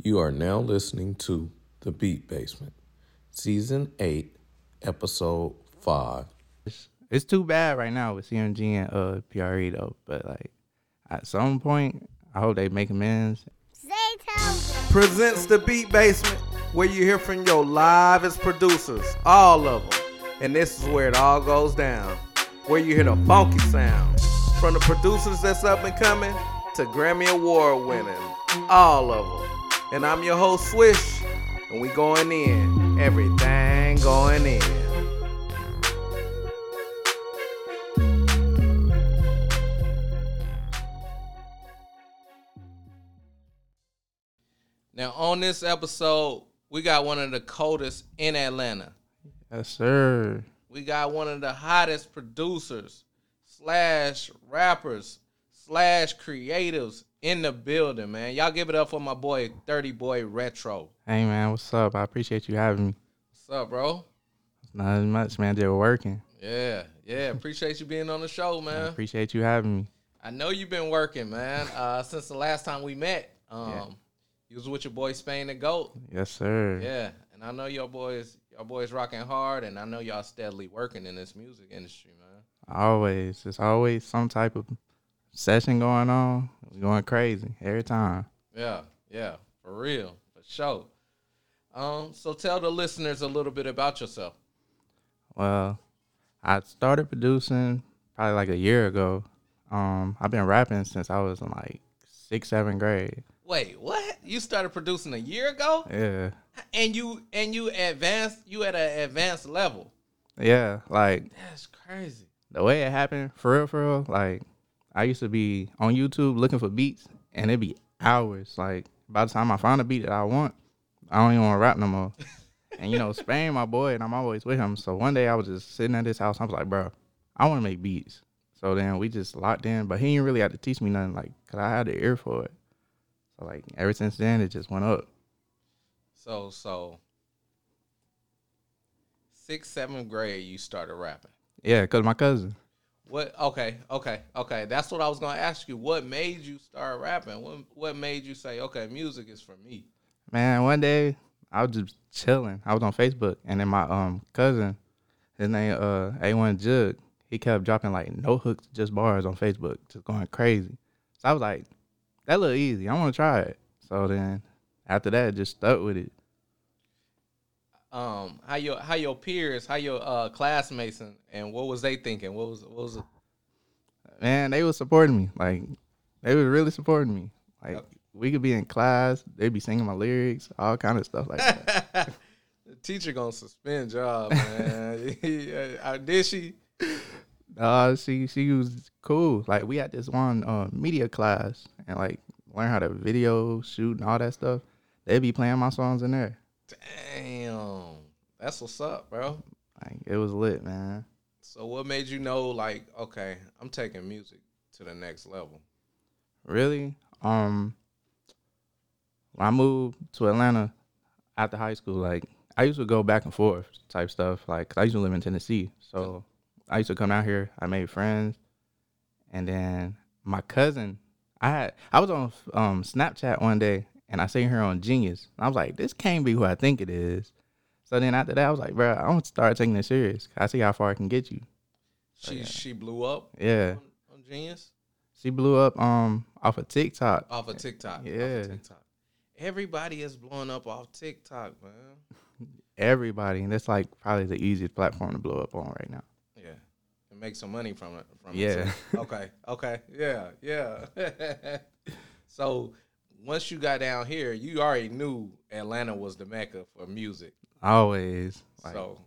You are now listening to The Beat Basement, Season 8, Episode 5. It's too bad right now with CMG and uh PRE though, but like at some point, I hope they make amends. presents the Beat Basement, where you hear from your livest producers, all of them. And this is where it all goes down, where you hear the funky sound. From the producers that's up and coming to Grammy Award winning, all of them. And I'm your host, Swish, and we going in. Everything going in. Now, on this episode, we got one of the coldest in Atlanta. Yes, sir. We got one of the hottest producers, slash rappers, slash creatives in the building, man. Y'all give it up for my boy, 30 Boy Retro. Hey man, what's up? I appreciate you having me. What's up, bro? Not as much, man. Just working. Yeah, yeah. Appreciate you being on the show, I man. appreciate you having me. I know you've been working, man. Uh, since the last time we met, um, Yeah. you was with your boy Spain the Goat. Yes, sir. Yeah, and I know your boys, your boys rocking hard, and I know y'all steadily working in this music industry, man. Always. There's always some type of session going on. It's going crazy every time. Yeah, yeah, for real, for sure. Um, so tell the listeners a little bit about yourself. Well, I started producing probably like a year ago. Um, I've been rapping since I was in like sixth, seventh grade. Wait, what? You started producing a year ago, Yeah. and you and you advanced. You at an advanced level. Yeah. Like That's crazy. the way it happened, for real, for real, like I used to be on YouTube looking for beats and it'd be hours. Like by the time I find a beat that I want, I don't even want to rap no more. and you know, Spain, my boy, and I'm always with him. So one day I was just sitting at his house. I was like, bro, I want to make beats. So then we just locked in, but he didn't really have to teach me nothing, like, cause I had the ear for it. So like ever since then, it just went up. So so. Sixth, seventh grade, you started rapping. Yeah, cause my cousin. What? Okay, okay, okay. That's what I was gonna ask you. What made you start rapping? What What made you say, okay, music is for me? Man, one day I was just chilling. I was on Facebook, and then my um cousin, his name uh A1 Jug, he kept dropping like no hooks, just bars on Facebook, just going crazy. So I was like, that look easy. I want to try it. So then after that, just stuck with it. Um, how your how your peers, how your uh classmates, and, and what was they thinking? What was what was it? Man, they was supporting me. Like they was really supporting me. Like we could be in class, they'd be singing my lyrics, all kind of stuff like that. the teacher gonna suspend y'all, man. Did she? Uh, she she was cool. Like we had this one uh, media class and like learn how to video shoot and all that stuff. They'd be playing my songs in there. Damn, that's what's up, bro. Like it was lit, man. So what made you know, like, okay, I'm taking music to the next level? Really. Um, when I moved to Atlanta after high school, like I used to go back and forth type stuff. Like I used to live in Tennessee, so I used to come out here. I made friends, and then my cousin, I had I was on um Snapchat one day, and I seen her on Genius. I was like, this can't be who I think it is. So then after that, I was like, bro, I'm gonna start taking this serious. I see how far I can get you. She she blew up Yeah, on, on Genius she blew up um off of TikTok. off of TikTok. off of Yeah. TikTok. Everybody is blowing up off TikTok, man. everybody, and it's like probably the easiest platform to blow up on right now. Yeah, and make some money from it. From Yeah. It okay. Okay. Yeah. Yeah. so once you got down here, you already knew Atlanta was the mecca for music. Always, like, so,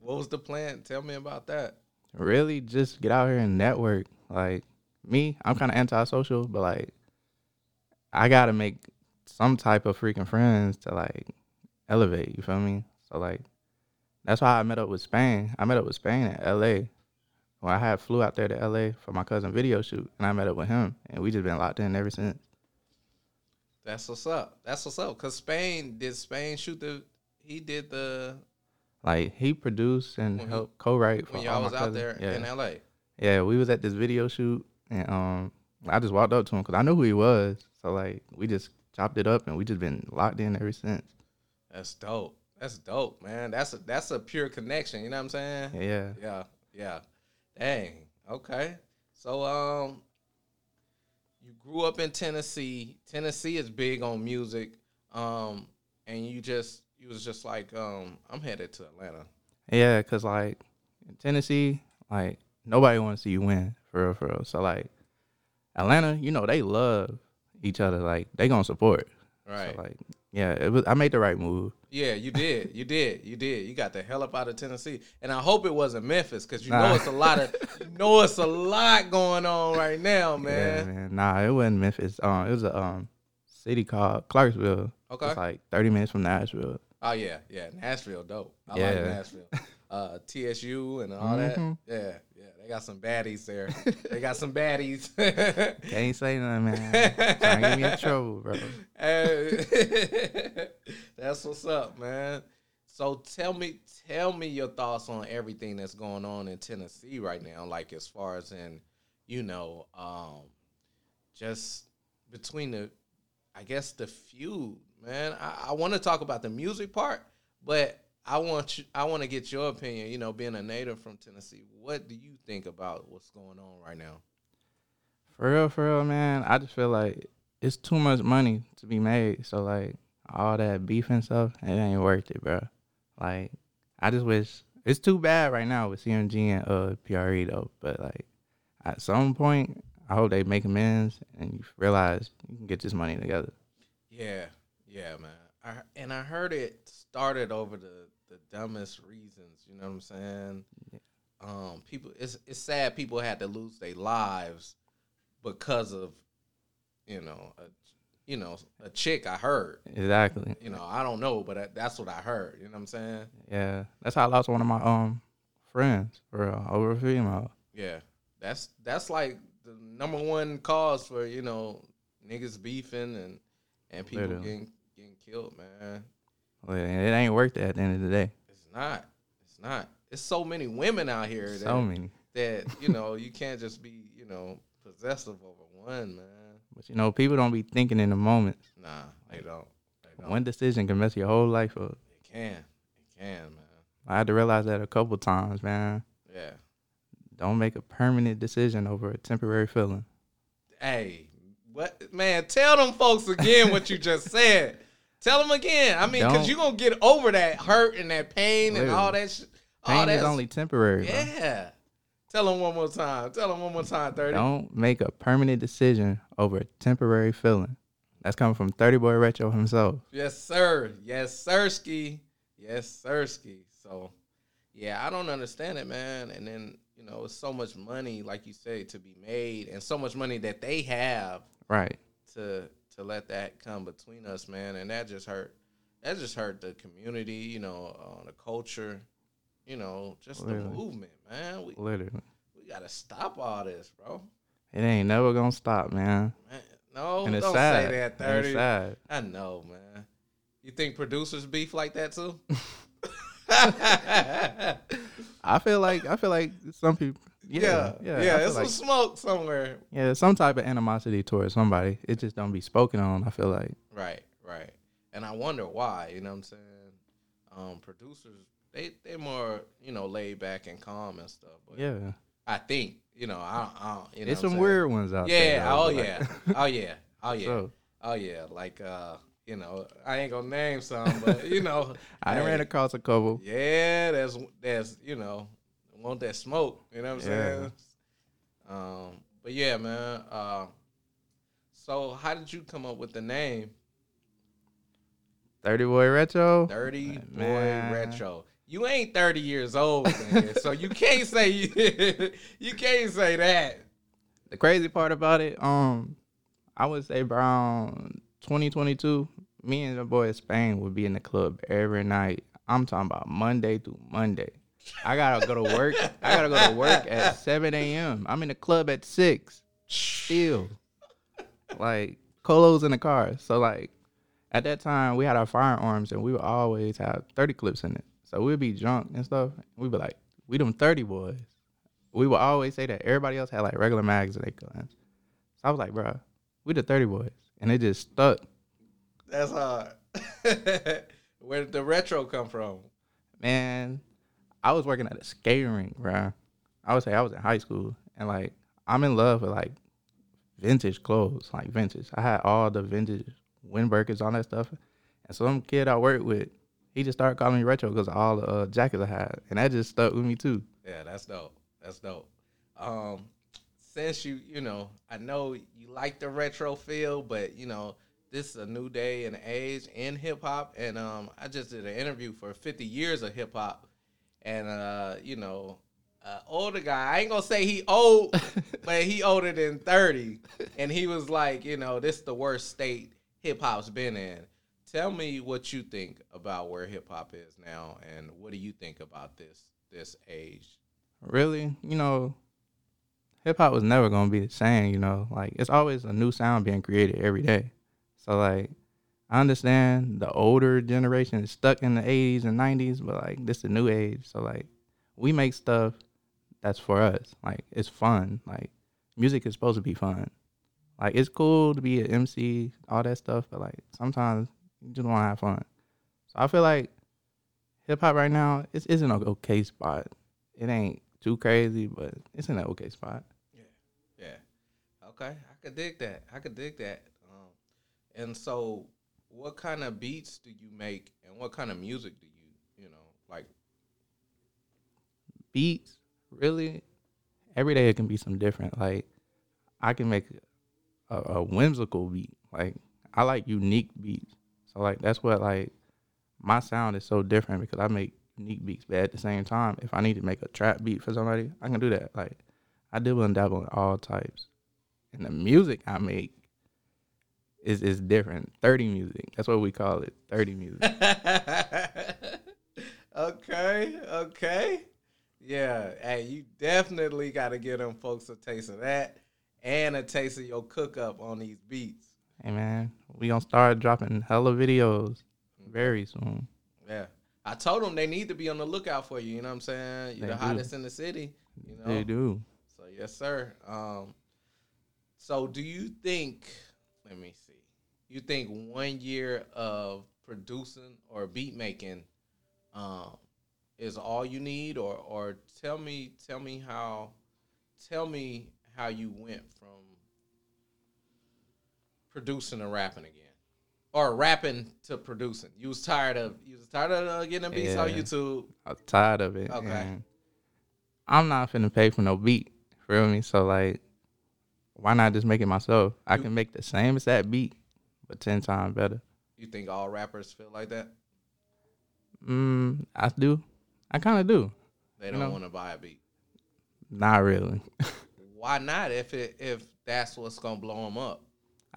what was the plan? Tell me about that. really just get out here and network. Like me, I'm kind of antisocial, but like I gotta make some type of freaking friends to like elevate. You feel me? So like that's why I met up with Spain. I met up with Spain in L.A. When I had flew out there to L.A. for my cousin video shoot, and I met up with him, and we just been locked in ever since. That's what's up. That's what's up. Cause Spain did Spain shoot the. He did the Like he produced and When he- helped co-write for when all y'all was out cousins. there Yeah. in L.A. Yeah, we was at this video shoot, and um, I just walked up to him because I knew who he was. So like, we just chopped it up, and we just been locked in ever since. That's dope. That's dope, man. That's a that's a pure connection. You know what I'm saying? Yeah, Yeah, yeah. Dang. Okay. So um you grew up in Tennessee. Tennessee is big on music. Um and you just you was just like, um, I'm headed to Atlanta. yeah, cause like in Tennessee, like nobody wants to see you win for real, for real. So like Atlanta, you know, they love each other. Like they gonna support. Right. So like yeah, it was. I made the right move. yeah, you did. You did. You did. You got the hell up out of Tennessee. And I hope it wasn't Memphis, because you know it's a lot of you know it's a lot going on right now, Yeah, man. man. Nah, it wasn't Memphis. Um, it was a um city called Clarksville. Okay. It's like thirty minutes from Nashville. Oh yeah, yeah. Nashville dope. I like Nashville. Uh TSU and all that. Mhm. Yeah, yeah. They got some baddies there. they got some baddies. Can't say nothing, man. Trying to get me in trouble, bro. Hey, that's what's up, man. So tell me, tell me your thoughts on everything that's going on in Tennessee right now. Like as far as in, you know, um, just between the, I guess the feud, man. I, I want to talk about the music part, but I want you, I want to get your opinion. You know, being a native from Tennessee, what do you think about what's going on right now? For real, for real, man. I just feel like it's too much money to be made. So like all that beef and stuff, it ain't worth it, bro. Like I just wish it's too bad right now with CMG and uh PRE though. But like at some point, I hope they make amends and you realize you can get this money together. Yeah, yeah, man. I, and I heard it started over the the dumbest reasons. You know what I'm saying? Um, people, it's it's sad people had to lose their lives because of, you know, a, you know, a chick. I heard. Exactly. You know, I don't know, but I, that's what I heard. You know what I'm saying? Yeah, that's how I lost one of my um friends for real, over a female. Yeah, that's that's like the number one cause for you know niggas beefing and and people Literally. getting getting killed, man. Well, it ain't worth it at the end of the day. It's not. It's not. It's so many women out here that, So many. that you know you can't just be you know possessive over one man. But you know, people don't be thinking in the moment. Nah, they don't. They don't. One decision can mess your whole life up. It can. It can, man. I had to realize that a couple times, man. Yeah. Don't make a permanent decision over a temporary feeling. Hey, what man? Tell them folks again what you just said. Tell them again. I mean, because you're gonna get over that hurt and that pain and all that shit. All Pain that is only temporary. bro. Yeah. Tell them one more time. Tell them one more time. Thirty. Don't make a permanent decision over a temporary feeling. That's coming from 30 Boy Retro himself. Yes, sir. Yes, sirski. Yes, sirski. So, yeah, I don't understand it, man. And then you know, it's so much money, like you say, to be made, and so much money that they have Right. to to let that come between us, man. And that just hurt. That just hurt the community, you know, uh, the culture, you know, just the movement, man. We Literally. we gotta stop all this, bro. It ain't never gonna stop, man. Man, no, and it's don't sad. say that. Thirty. It's sad. I know, man. You think producers beef like that too? I feel like I feel like some people yeah, yeah, yeah. Feel it's some like, smoke somewhere. yeah, some type of animosity towards somebody. It just don't be spoken on. I feel like Right, right. And I wonder why. You know what I'm saying? Um, producers, they they more you know laid back and calm and stuff. But yeah, I think you know I, I you know it's some saying? weird ones out there. Yeah. Oh like- yeah. Oh yeah. Oh yeah. So, Oh yeah. Like uh, you know, I ain't gonna name some, but you know, I hey, ran across a couple. Yeah, there's there's you know, want that smoke. You know what I'm Yeah. saying? Um, but yeah, man. Uh, so how did you come up with the name 30 Boy Retro. Dirty Boy Man. Retro? You ain't 30 years old, man, so you can't say you can't say that. The crazy part about it, um, I would say around 2022, me and the boy Spain would be in the club every night. I'm talking about Monday through Monday. I gotta go to work. I gotta go to work at 7 a.m. I'm in the club at six. Still, like Colo's in the car. So like, at that time we had our firearms and we would always have 30 clips in it. So we'd be drunk and stuff. We'd be like, we them 30 boys. We would always say that everybody else had like regular mags in their guns. So I was like, bro, we the 30 boys. And it just stuck. That's hard. Where did the retro come from? Man, I was working at a skating rink, bro. I would say I was in high school, and like I'm in love with like vintage clothes, like vintage. I had all the vintage windbreakers, all that stuff. And some kid I worked with, he just started calling me retro because all the uh, jackets I had, and that just stuck with me too. Yeah, that's dope. That's dope. Um, since you, you know, I know you like the retro feel, but you know, this is a new day and age in hip hop, and um, I just did an interview for 50 years of hip hop, and uh, you know, uh, older guy. I ain't gonna say he old, but he older than 30, and he was like, you know, this is the worst state hip hop's been in. Tell me what you think about where hip hop is now, and what do you think about this this age? Really, you know, hip hop was never gonna be the same. You know, like it's always a new sound being created every day. So like, I understand the older generation is stuck in the '80s and '90s, but like this is the new age. So like, we make stuff that's for us. Like it's fun. Like music is supposed to be fun. Like it's cool to be an MC, all that stuff, but like sometimes you just want to have fun. So I feel like hip hop right now it's in an okay spot. It ain't too crazy, but it's in an okay spot. Yeah, yeah. Okay. I could dig that. I could dig that. Um, and so, what kind of beats do you make, and what kind of music do you, you know, like? Beats, really, every day it can be some different. Like I can make a, a whimsical beat. Like I like unique beats. So like that's what like my sound is so different because I make unique beats, but at the same time, if I need to make a trap beat for somebody, I can do that. Like I dabble and dabble in all types. And the music I make is is different. Thirty music. That's what we call it. Thirty music. okay. Okay. Yeah. Hey, you definitely got to give them folks a taste of that and a taste of your cook up on these beats. hey man, we gonna start dropping hella videos very soon. Yeah. I told them they need to be on the lookout for you. You know what I'm saying? You're They the do. hottest in the city. You know? They do. So yes, sir. Um, so do you think? Let me see. You think one year of producing or beat making um, is all you need, or or tell me tell me how tell me how you went from producing to rapping again, or rapping to producing. You was tired of you was tired of uh, getting a beats on YouTube. I'm tired of it. Okay. and I'm not finna pay for no beat. Feel me? So like, why not just make it myself? I can make the same as that beat, but ten times better. You think all rappers feel like that? Mm, I do. I kind of do. They don't No. want to buy a beat. Not really. Why not? If it if that's what's gonna blow them up.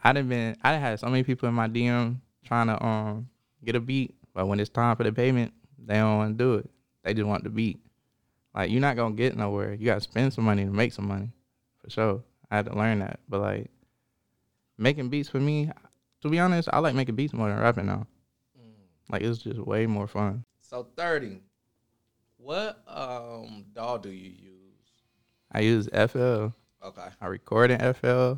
I done been. I done had so many people in my DM trying to um get a beat, but when it's time for the payment, they don't want to do it. They just want the beat. Like you're not gonna get nowhere. You gotta spend some money to make some money, for sure. I had to learn that. But like making beats for me, to be honest, I like making beats more than rapping now. Like it's just way more fun. So thirty. What um DAW do you use? I use FL. Okay. I record in FL.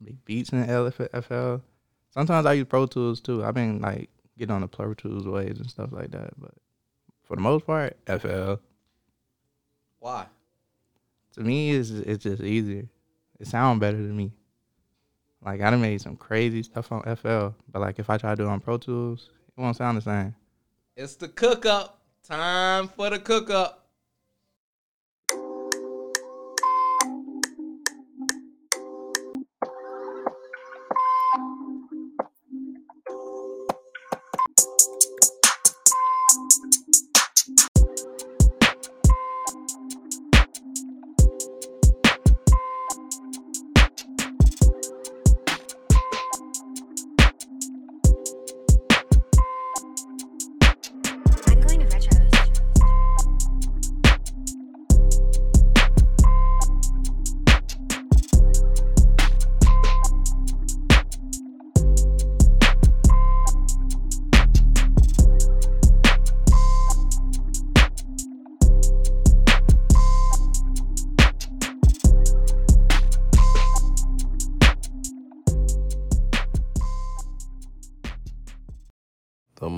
Make beats in FL. Sometimes I use Pro Tools too. I've been like getting on the Pro Tools waves and stuff like that. But for the most part, FL. Why? To me, it's it's just easier. It sounds better to me. Like I done made some crazy stuff on FL, but like if I try to do it on Pro Tools, it won't sound the same. It's the cook up. Time for the cook up.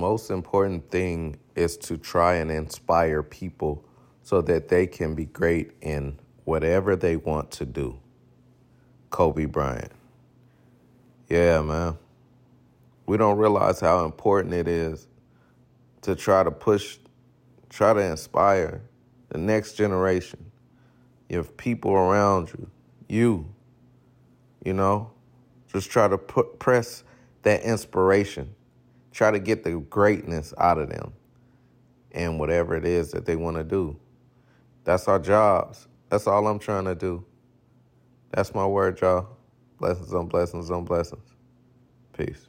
Most important thing is to try and inspire people so that they can be great in whatever they want to do. Kobe Bryant. Yeah, man. We don't realize how important it is to try to push, try to inspire the next generation. Have people around you, you, you know, just try to put, press that inspiration. Try to get the greatness out of them and whatever it is that they want to do. That's our jobs. That's all I'm trying to do. That's my word, y'all. Blessings on blessings on blessings. Peace.